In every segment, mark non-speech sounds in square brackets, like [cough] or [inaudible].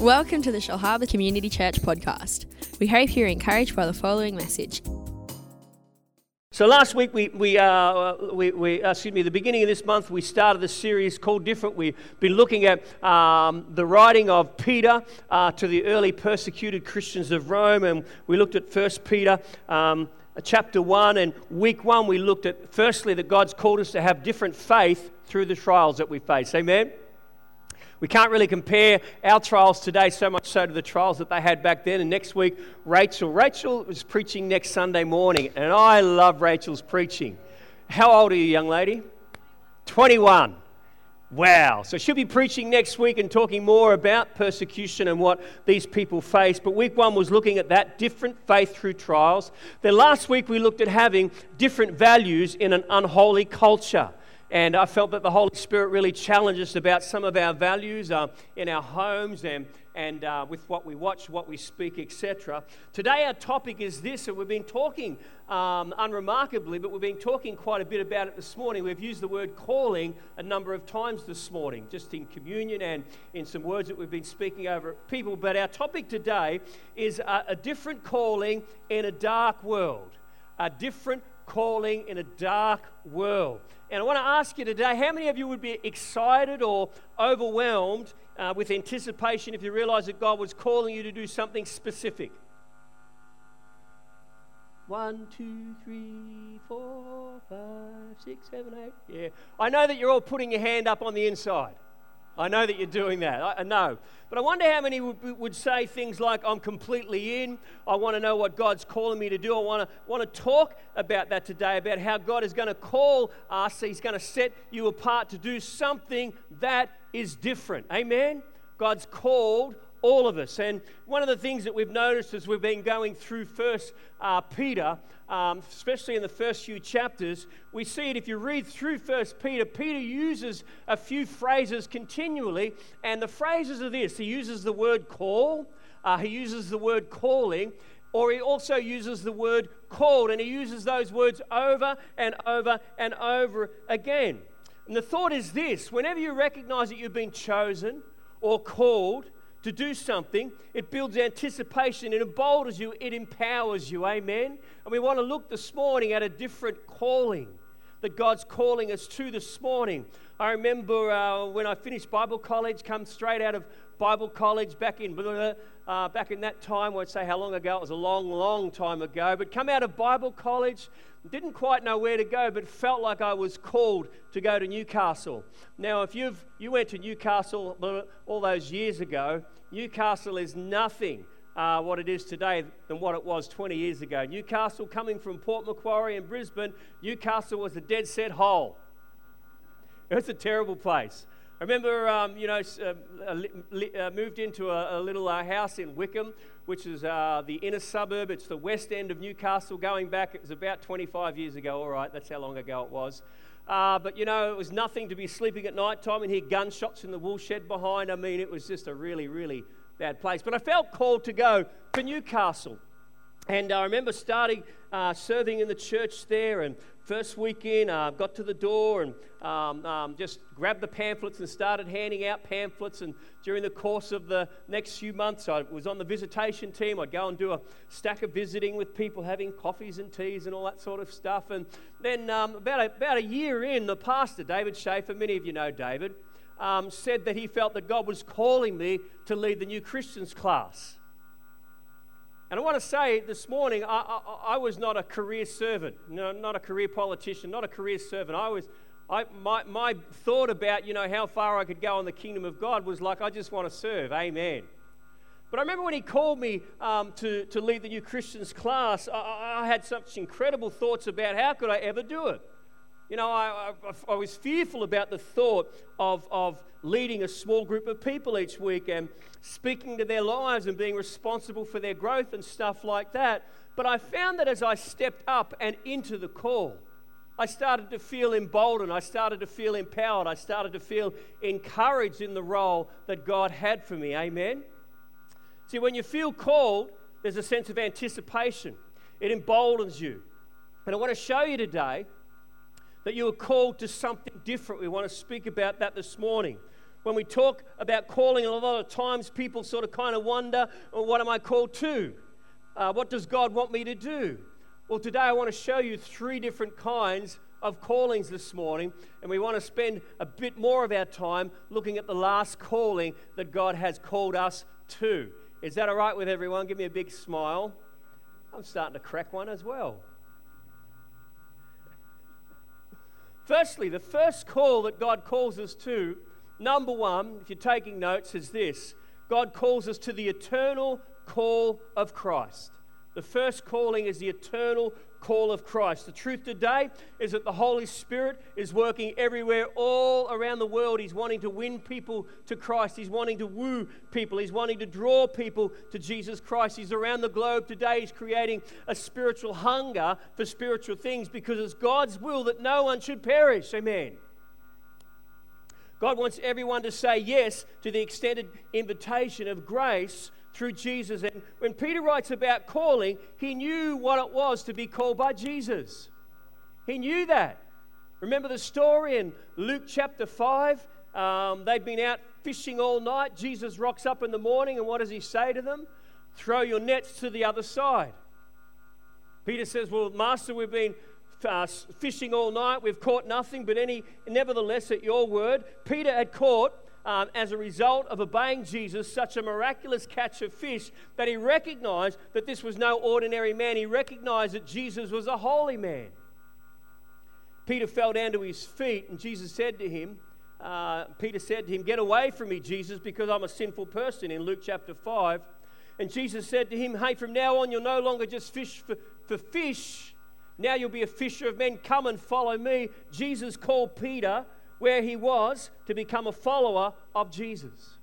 Welcome to the Shellharbour Community Church podcast. We hope you're encouraged by the following message. So last week we, we, uh, we, we uh, excuse me, the beginning of this month we started a series called Different. We've been looking at um, the writing of Peter uh, to the early persecuted Christians of Rome, and we looked at First Peter. Um, chapter 1 and week 1 we looked at firstly that God's called us to have different faith through the trials that we face. Amen. We can't really compare our trials today so much so to the trials that they had back then. And next week, Rachel. Rachel is preaching next Sunday morning, and I love Rachel's preaching. How old are you, young lady? 21. Wow. So she'll be preaching next week and talking more about persecution and what these people face. But week one was looking at that different faith through trials. Then last week we looked at having different values in an unholy culture. And I felt that the Holy Spirit really challenged us about some of our values uh, in our homes and, and uh, with what we watch, what we speak, etc. Today, our topic is this, and we've been talking um, unremarkably, but we've been talking quite a bit about it this morning. We've used the word calling a number of times this morning, just in communion and in some words that we've been speaking over people. But our topic today is a, a different calling in a dark world. A different calling in a dark world. And I want to ask you today how many of you would be excited or overwhelmed uh, with anticipation if you realized that God was calling you to do something specific? One, two, three, four, five, six, seven, eight. Yeah. I know that you're all putting your hand up on the inside. I know that you're doing that. I, I know. But I wonder how many would, would, say things like, I'm completely in. I want to know what God's calling me to do. I want to, want to talk about that today, about how God is going to call us. He's going to set you apart to do something that is different. Amen? God's called all of us. And one of the things that we've noticed as we've been going through First uh, Peter, um, especially in the first few chapters, we see it if you read through First Peter. Peter uses a few phrases continually, and the phrases are this: he uses the word call, uh, he uses the word calling. Or he also uses the word called, and he uses those words over and over and over again. And the thought is this whenever you recognize that you've been chosen or called, to do something, it builds anticipation, it emboldens you, it empowers you. Amen. And we want to look this morning at a different calling that God's calling us to this morning. I remember uh, when I finished Bible college, come straight out of Bible college back in uh, back in that time. I won't say how long ago. It was a long, long time ago. But come out of Bible college, didn't quite know where to go, but felt like I was called to go to Newcastle. Now, if you've you went to Newcastle all those years ago, Newcastle is nothing uh, what it is today than what it was 20 years ago. Newcastle, coming from Port Macquarie and Brisbane, Newcastle was a dead set hole. It's a terrible place. I remember, um, you know, uh, uh, moved into a, a little uh, house in Wickham, which is uh, the inner suburb. It's the west end of Newcastle. Going back, it was about 25 years ago. All right, that's how long ago it was. Uh, but you know, it was nothing to be sleeping at night time and hear gunshots in the wool shed behind. I mean, it was just a really, really bad place. But I felt called to go to Newcastle. And I remember starting uh, serving in the church there, and first weekend, I uh, got to the door and um, um, just grabbed the pamphlets and started handing out pamphlets. And during the course of the next few months, I was on the visitation team. I'd go and do a stack of visiting with people, having coffees and teas and all that sort of stuff. And then, um, about, a, about a year in, the pastor, David Schaefer, many of you know David, um, said that he felt that God was calling me to lead the new Christians class. And I want to say this morning, I, I, I was not a career servant, no, not a career politician, not a career servant. I was, I, my, my thought about, you know, how far I could go in the kingdom of God was like, I just want to serve. Amen. But I remember when he called me um, to, to lead the new Christians class, I, I had such incredible thoughts about how could I ever do it. You know, I, I, I, was fearful about the thought of, of leading a small group of people each week and speaking to their lives and being responsible for their growth and stuff like that. But I found that as I stepped up and into the call, I started to feel emboldened. I started to feel empowered. I started to feel encouraged in the role that God had for me. Amen? See, when you feel called, there's a sense of anticipation, it emboldens you. And I want to show you today that you are called to something different. We want to speak about that this morning. When we talk about calling, a lot of times people sort of kind of wonder, well, what am I called to? Uh, what does God want me to do? Well, today I want to show you three different kinds of callings this morning, and we want to spend a bit more of our time looking at the last calling that God has called us to. Is that all right with everyone? Give me a big smile. I'm starting to crack one as well. Firstly, the first call that God calls us to, number one, if you're taking notes, is this God calls us to the eternal call of Christ. The first calling is the eternal call of Christ. The truth today is that the Holy Spirit is working everywhere, all around the world. He's wanting to win people to Christ. He's wanting to woo people. He's wanting to draw people to Jesus Christ. He's around the globe today. He's creating a spiritual hunger for spiritual things because it's God's will that no one should perish. Amen. God wants everyone to say yes to the extended invitation of grace through Jesus. And when Peter writes about calling, he knew what it was to be called by Jesus. He knew that. Remember the story in Luke chapter 5? Um, they'd been out fishing all night. Jesus rocks up in the morning, and what does he say to them? Throw your nets to the other side. Peter says, Well, Master, we've been uh, fishing all night. We've caught nothing, but any, nevertheless, at your word, Peter had caught um, as a result of obeying Jesus, such a miraculous catch of fish that he recognized that this was no ordinary man. He recognized that Jesus was a holy man. Peter fell down to his feet, and Jesus said to him, uh, Peter said to him, Get away from me, Jesus, because I'm a sinful person, in Luke chapter 5. And Jesus said to him, Hey, from now on, you'll no longer just fish for, for fish. Now you'll be a fisher of men. Come and follow me. Jesus called Peter where he was to become a follower of Jesus.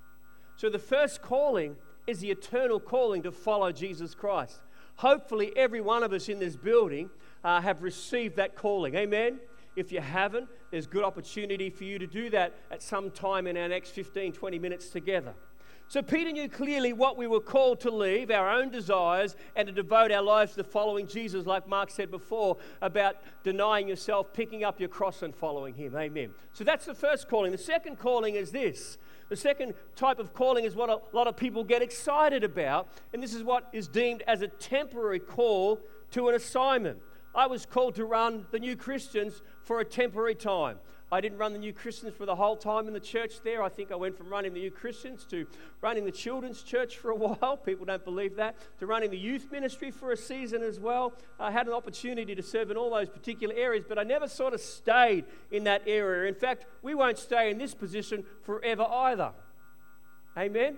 So the first calling is the eternal calling to follow Jesus Christ. Hopefully, every one of us in this building uh, have received that calling. Amen. If you haven't, there's good opportunity for you to do that at some time in our next 15, 20 minutes together. So Peter knew clearly what we were called to leave, our own desires, and to devote our lives to following Jesus, like Mark said before, about denying yourself, picking up your cross, and following him. Amen. So that's the first calling. The second calling is this. The second type of calling is what a lot of people get excited about, and this is what is deemed as a temporary call to an assignment. I was called to run the new Christians for a temporary time. I didn't run the New Christians for the whole time in the church there. I think I went from running the New Christians to running the children's church for a [laughs] while. People don't believe that. To running the youth ministry for a season as well. I had an opportunity to serve in all those particular areas, but I never sort of stayed in that area. In fact, we won't stay in this position forever either. Amen?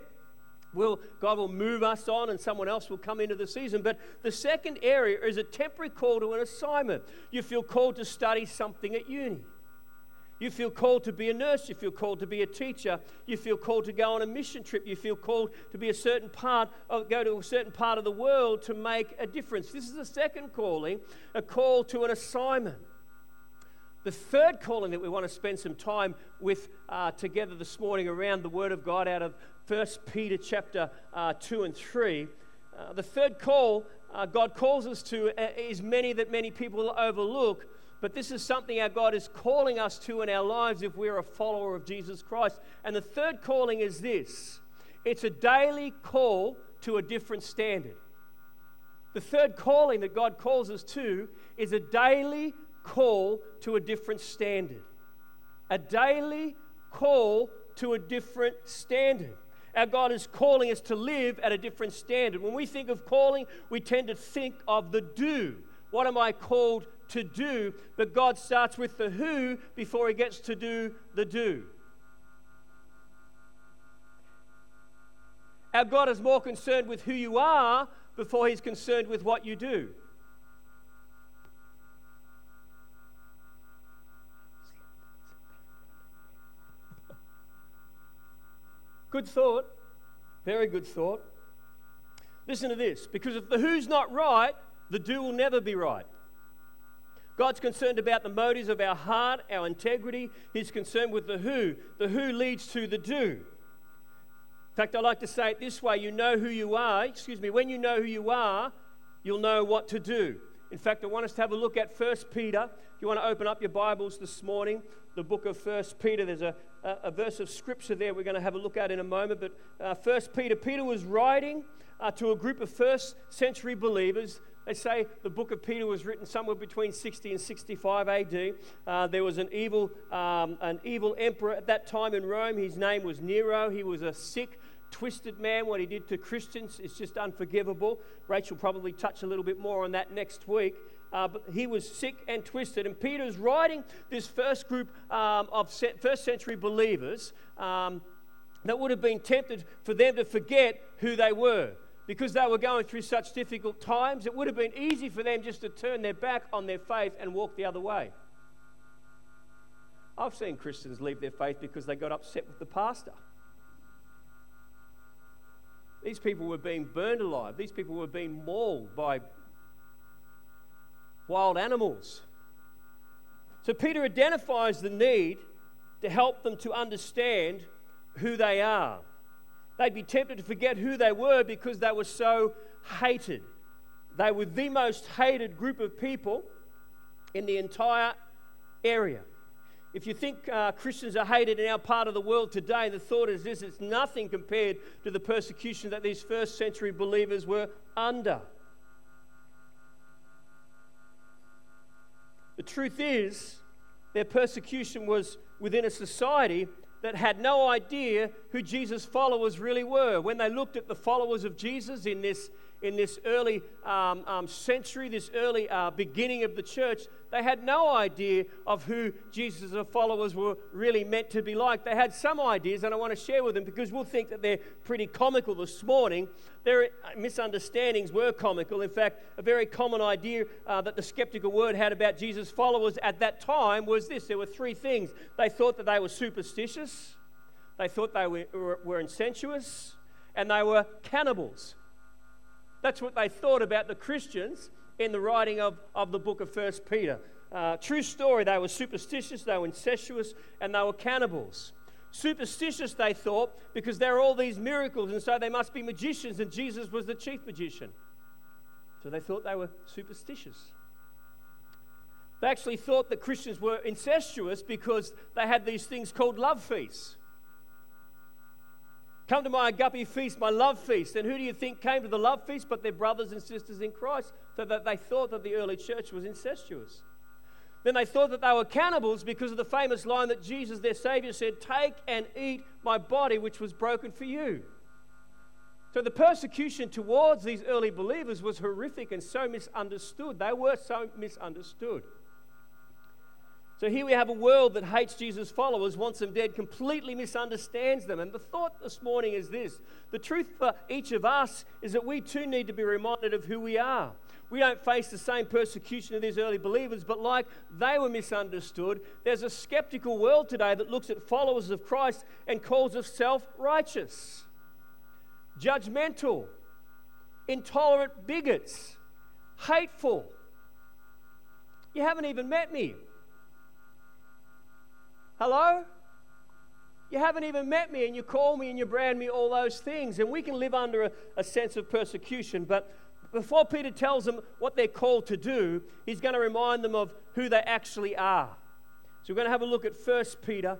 Will, God will move us on and someone else will come into the season. But the second area is a temporary call to an assignment. You feel called to study something at uni. You feel called to be a nurse. You feel called to be a teacher. You feel called to go on a mission trip. You feel called to be a certain part of, go to a certain part of the world to make a difference. This is the second calling, a call to an assignment. The third calling that we want to spend some time with uh, together this morning around the Word of God out of 1 Peter chapter uh, 2 and 3. Uh, the third call uh, God calls us to uh, is many that many people overlook but this is something our God is calling us to in our lives if we're a follower of Jesus Christ. And the third calling is this it's a daily call to a different standard. The third calling that God calls us to is a daily call to a different standard. A daily call to a different standard. Our God is calling us to live at a different standard. When we think of calling, we tend to think of the do. What am I called to do, but God starts with the who before he gets to do the do. Our God is more concerned with who you are before he's concerned with what you do. Good thought. Very good thought. Listen to this because if the who's not right, the do will never be right. God's concerned about the motives of our heart, our integrity. He's concerned with the who. The who leads to the do. In fact, I like to say it this way you know who you are. Excuse me, when you know who you are, you'll know what to do. In fact, I want us to have a look at 1 Peter. If you want to open up your Bibles this morning, the book of 1 Peter, there's a a, a, verse of scripture there we're going to have a look at in a moment. But uh, First Peter, Peter was writing uh, to a group of first century believers. They say the book of Peter was written somewhere between 60 and 65 AD. Uh, there was an evil, um, an evil emperor at that time in Rome. His name was Nero. He was a sick, twisted man. What he did to Christians is just unforgivable. Rachel probably touch a little bit more on that next week. Uh, but he was sick and twisted. And Peter's writing this first group um, of first century believers um, that would have been tempted for them to forget who they were. Because they were going through such difficult times, it would have been easy for them just to turn their back on their faith and walk the other way. I've seen Christians leave their faith because they got upset with the pastor. These people were being burned alive. These people were being mauled by wild animals. So Peter identifies the need to help them to understand who they are. They'd be tempted to forget who they were because they were so hated. They were the most hated group of people in the entire area. If you think uh, Christians are hated in our part of the world today, the thought is this it's nothing compared to the persecution that these first century believers were under. The truth is, their persecution was within a society that had no idea who Jesus' followers really were. When they looked at the followers of Jesus in this in this early um, um, century, this early uh, beginning of the church, they had no idea of who Jesus' followers were really meant to be like. They had some ideas, and I want to share with them because we'll think that they're pretty comical this morning. Their misunderstandings were comical. In fact, a very common idea uh, that the skeptical word had about Jesus' followers at that time was this there were three things. They thought that they were superstitious, they thought they were, were, were insensuous, and they were cannibals. That's what they thought about the Christians in the writing of, of the book of First Peter. Uh, true story, they were superstitious, they were incestuous, and they were cannibals. Superstitious, they thought, because there are all these miracles, and so they must be magicians, and Jesus was the chief magician. So they thought they were superstitious. They actually thought that Christians were incestuous because they had these things called love feasts. Come to my agape feast, my love feast. And who do you think came to the love feast but their brothers and sisters in Christ? So that they thought that the early church was incestuous. Then they thought that they were cannibals because of the famous line that Jesus, their Savior, said, Take and eat my body, which was broken for you. So the persecution towards these early believers was horrific and so misunderstood. They were so misunderstood. So here we have a world that hates Jesus' followers, wants them dead, completely misunderstands them. And the thought this morning is this the truth for each of us is that we too need to be reminded of who we are. We don't face the same persecution of these early believers, but like they were misunderstood, there's a skeptical world today that looks at followers of Christ and calls us self righteous, judgmental, intolerant bigots, hateful. You haven't even met me. Hello? You haven't even met me, and you call me and you brand me all those things. And we can live under a, a sense of persecution. But before Peter tells them what they're called to do, he's going to remind them of who they actually are. So we're going to have a look at 1 Peter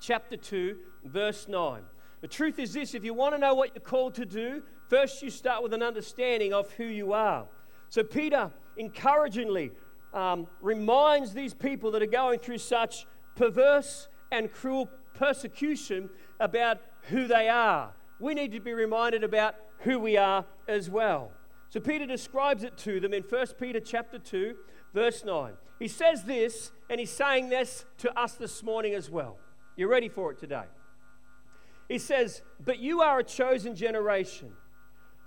chapter 2, verse 9. The truth is this if you want to know what you're called to do, first you start with an understanding of who you are. So Peter encouragingly um, reminds these people that are going through such perverse and cruel persecution about who they are. We need to be reminded about who we are as well. So Peter describes it to them in 1 Peter chapter 2, verse 9. He says this, and he's saying this to us this morning as well. You're ready for it today? He says, But you are a chosen generation,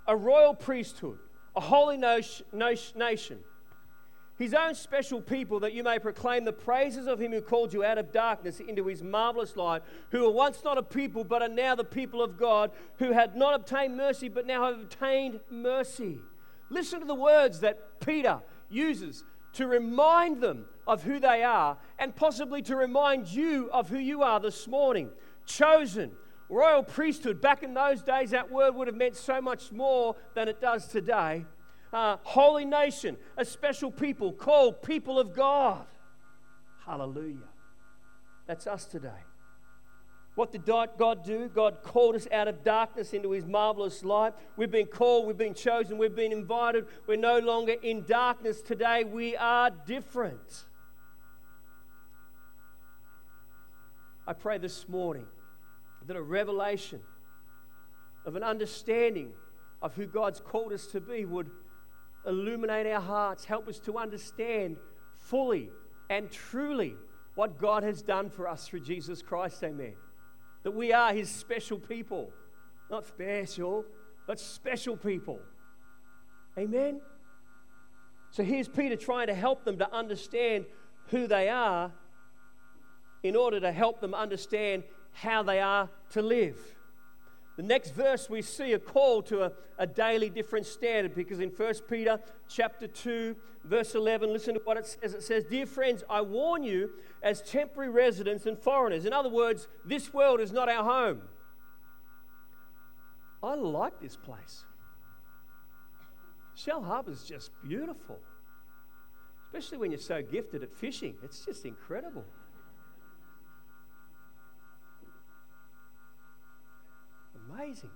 a royal priesthood, a holy nation his own special people, that you may proclaim the praises of him who called you out of darkness into his marvelous light, who were once not a people, but are now the people of God, who had not obtained mercy, but now have obtained mercy. Listen to the words that Peter uses to remind them of who they are, and possibly to remind you of who you are this morning. Chosen, royal priesthood. Back in those days, that word would have meant so much more than it does today uh, holy nation, a special people called people of God. Hallelujah. That's us today. What did God do? God called us out of darkness into his marvelous light. We've been called, we've been chosen, we've been invited. We're no longer in darkness today. We are different. I pray this morning that a revelation of an understanding of who God's called us to be would illuminate our hearts, help us to understand fully and truly what God has done for us through Jesus Christ. Amen that we are his special people. Not special, but special people. Amen? So here's Peter trying to help them to understand who they are in order to help them understand how they are to live. The next verse we see a call to a, a daily different standard because in 1 Peter chapter 2 verse 11 listen to what it says. It says dear friends I warn you as temporary residents and foreigners. In other words this world is not our home. I like this place. Shellharbour is just beautiful especially when you're so gifted at fishing. It's just incredible amazing.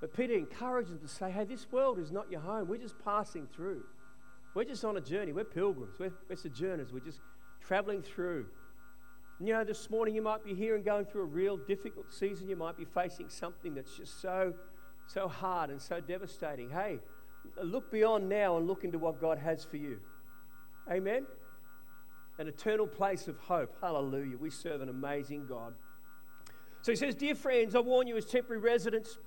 But Peter encourages them to say, hey, this world is not your home. We're just passing through. We're just on a journey. We're pilgrims. We're, we're sojourners. We're just traveling through. And you know, this morning you might be here and going through a real difficult season. You might be facing something that's just so, so hard and so devastating. Hey, look beyond now and look into what God has for you. Amen? An eternal place of hope. Hallelujah. We serve an amazing God. So he says, Dear friends, I warn you as temporary residents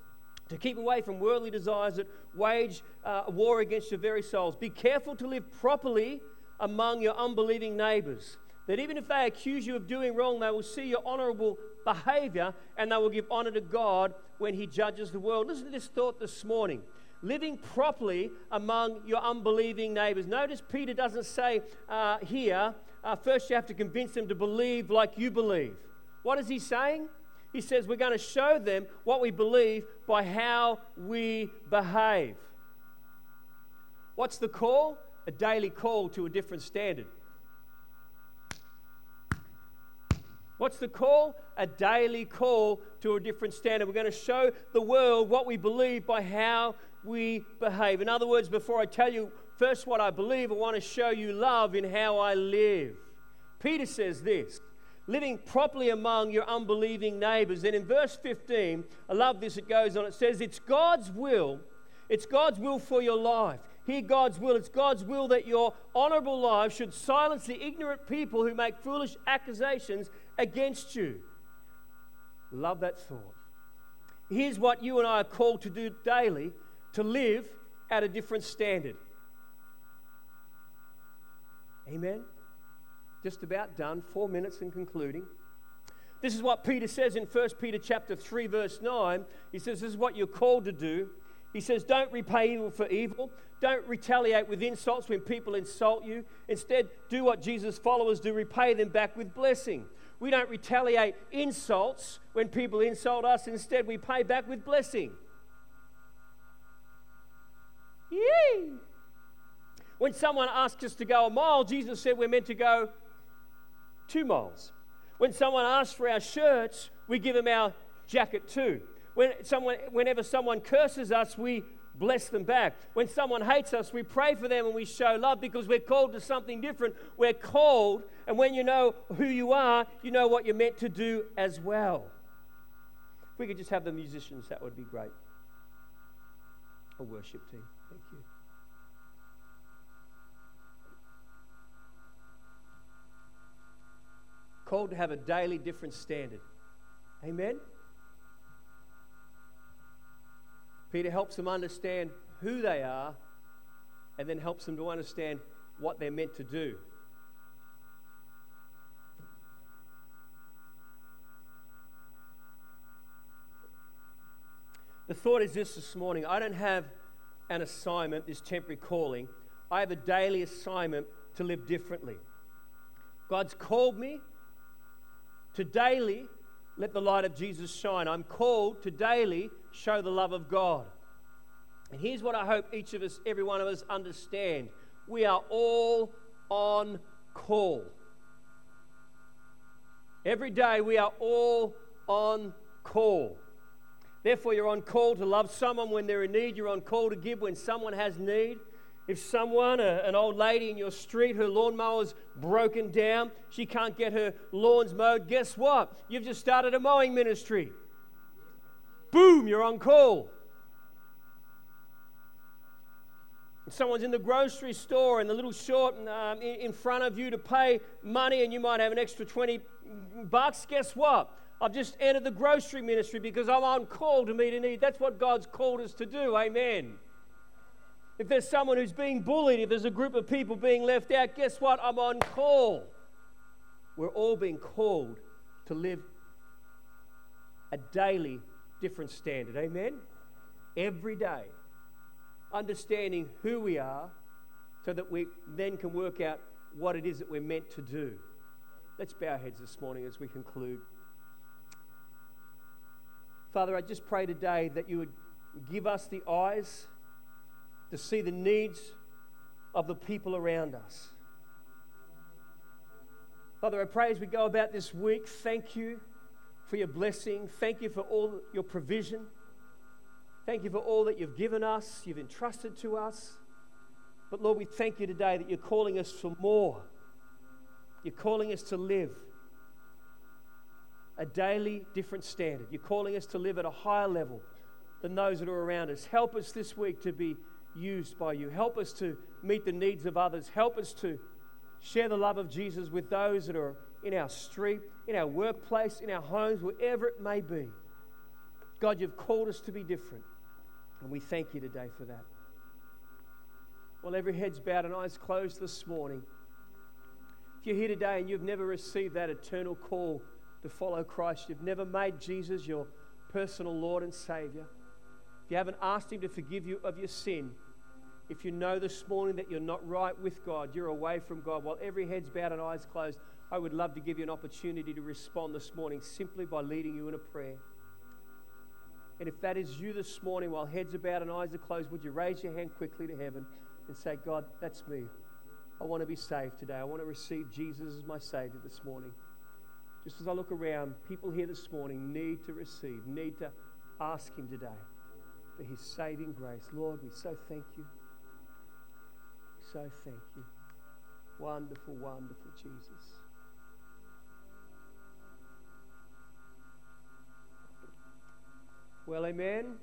to keep away from worldly desires that wage uh, war against your very souls. Be careful to live properly among your unbelieving neighbors. That even if they accuse you of doing wrong, they will see your honorable behavior and they will give honor to God when He judges the world. Listen to this thought this morning living properly among your unbelieving neighbors. Notice Peter doesn't say uh, here, uh, first you have to convince them to believe like you believe. What is he saying? He says we're going to show them what we believe by how we behave. What's the call? A daily call to a different standard. What's the call? A daily call to a different standard. We're going to show the world what we believe by how we behave. In other words, before I tell you first what I believe, I want to show you love in how I live. Peter says this living properly among your unbelieving neighbors. And in verse 15, I love this, it goes on, it says, It's God's will, it's God's will for your life. Hear God's will. It's God's will that your honorable life should silence the ignorant people who make foolish accusations against you. Love that thought. Here's what you and I are called to do daily to live at a different standard. Amen just about done, four minutes and concluding. This is what Peter says in 1 Peter chapter 3, verse 9. He says, This is what you're called to do. He says, Don't repay evil for evil. Don't retaliate with insults when people insult you. Instead, do what Jesus' followers do repay them back with blessing. We don't retaliate insults when people insult us. Instead, we pay back with blessing. Yay! When someone asks us to go a mile, Jesus said we're meant to go two miles. When someone asks for our shirts, we give them our jacket too. When someone, whenever someone curses us, we bless them back. When someone hates us, we pray for them and we show love because we're called to something different. We're called, and when you know who you are, you know what you're meant to do as well. If we could just have the musicians, that would be great. A worship team. Called to have a daily different standard. Amen? Peter helps them understand who they are and then helps them to understand what they're meant to do. The thought is this this morning I don't have an assignment, this temporary calling. I have a daily assignment to live differently. God's called me to daily let the light of Jesus shine. I'm called to daily show the love of God. And here's what I hope each of us, every one of us, understand we are all on call. Every day we are all on call. Therefore, you're on call to love someone when they're in need. You're on call to give when someone has need. If someone, a, an old lady in your street, her lawnmower's broken down, she can't get her lawns mowed, guess what? You've just started a mowing ministry. Boom, you're on call. someone's in the grocery store and the little short um, in, in front of you to pay money and you might have an extra 20 bucks, guess what? I've just entered the grocery ministry because I'm on call to meet a need. That's what God's called us to do. Amen. If there's someone who's being bullied, if there's a group of people being left out, guess what? I'm on call. We're all being called to live a daily different standard. Amen? Every day. Understanding who we are so that we then can work out what it is that we're meant to do. Let's bow our heads this morning as we conclude. Father, I just pray today that you would give us the eyes to see the needs of the people around us. Father, I pray as we go about this week, thank you for your blessing. Thank you for all your provision. Thank you for all that you've given us, you've entrusted to us. But Lord, we thank you today that you're calling us for more. You're calling us to live a daily different standard. You're calling us to live at a higher level than those that are around us. Help us this week to be used by you. Help us to meet the needs of others. Help us to share the love of Jesus with those that are in our street, in our workplace, in our homes, wherever it may be. God, you've called us to be different, and we thank you today for that. While every head's bowed and eyes closed this morning, if you're here today and you've never received that eternal call to follow Christ, you've never made Jesus your personal Lord and Savior, if you haven't asked Him to forgive you of your sin, if you know this morning that you're not right with God, you're away from God, while every head's bowed and eyes closed, I would love to give you an opportunity to respond this morning simply by leading you in a prayer. And if that is you this morning, while heads are bowed and eyes are closed, would you raise your hand quickly to heaven and say, God, that's me. I want to be saved today. I want to receive Jesus as my Savior this morning. Just as I look around, people here this morning need to receive, need to ask Him today for His saving grace. Lord, we so thank you. So thank you. Wonderful, wonderful Jesus. Well, amen.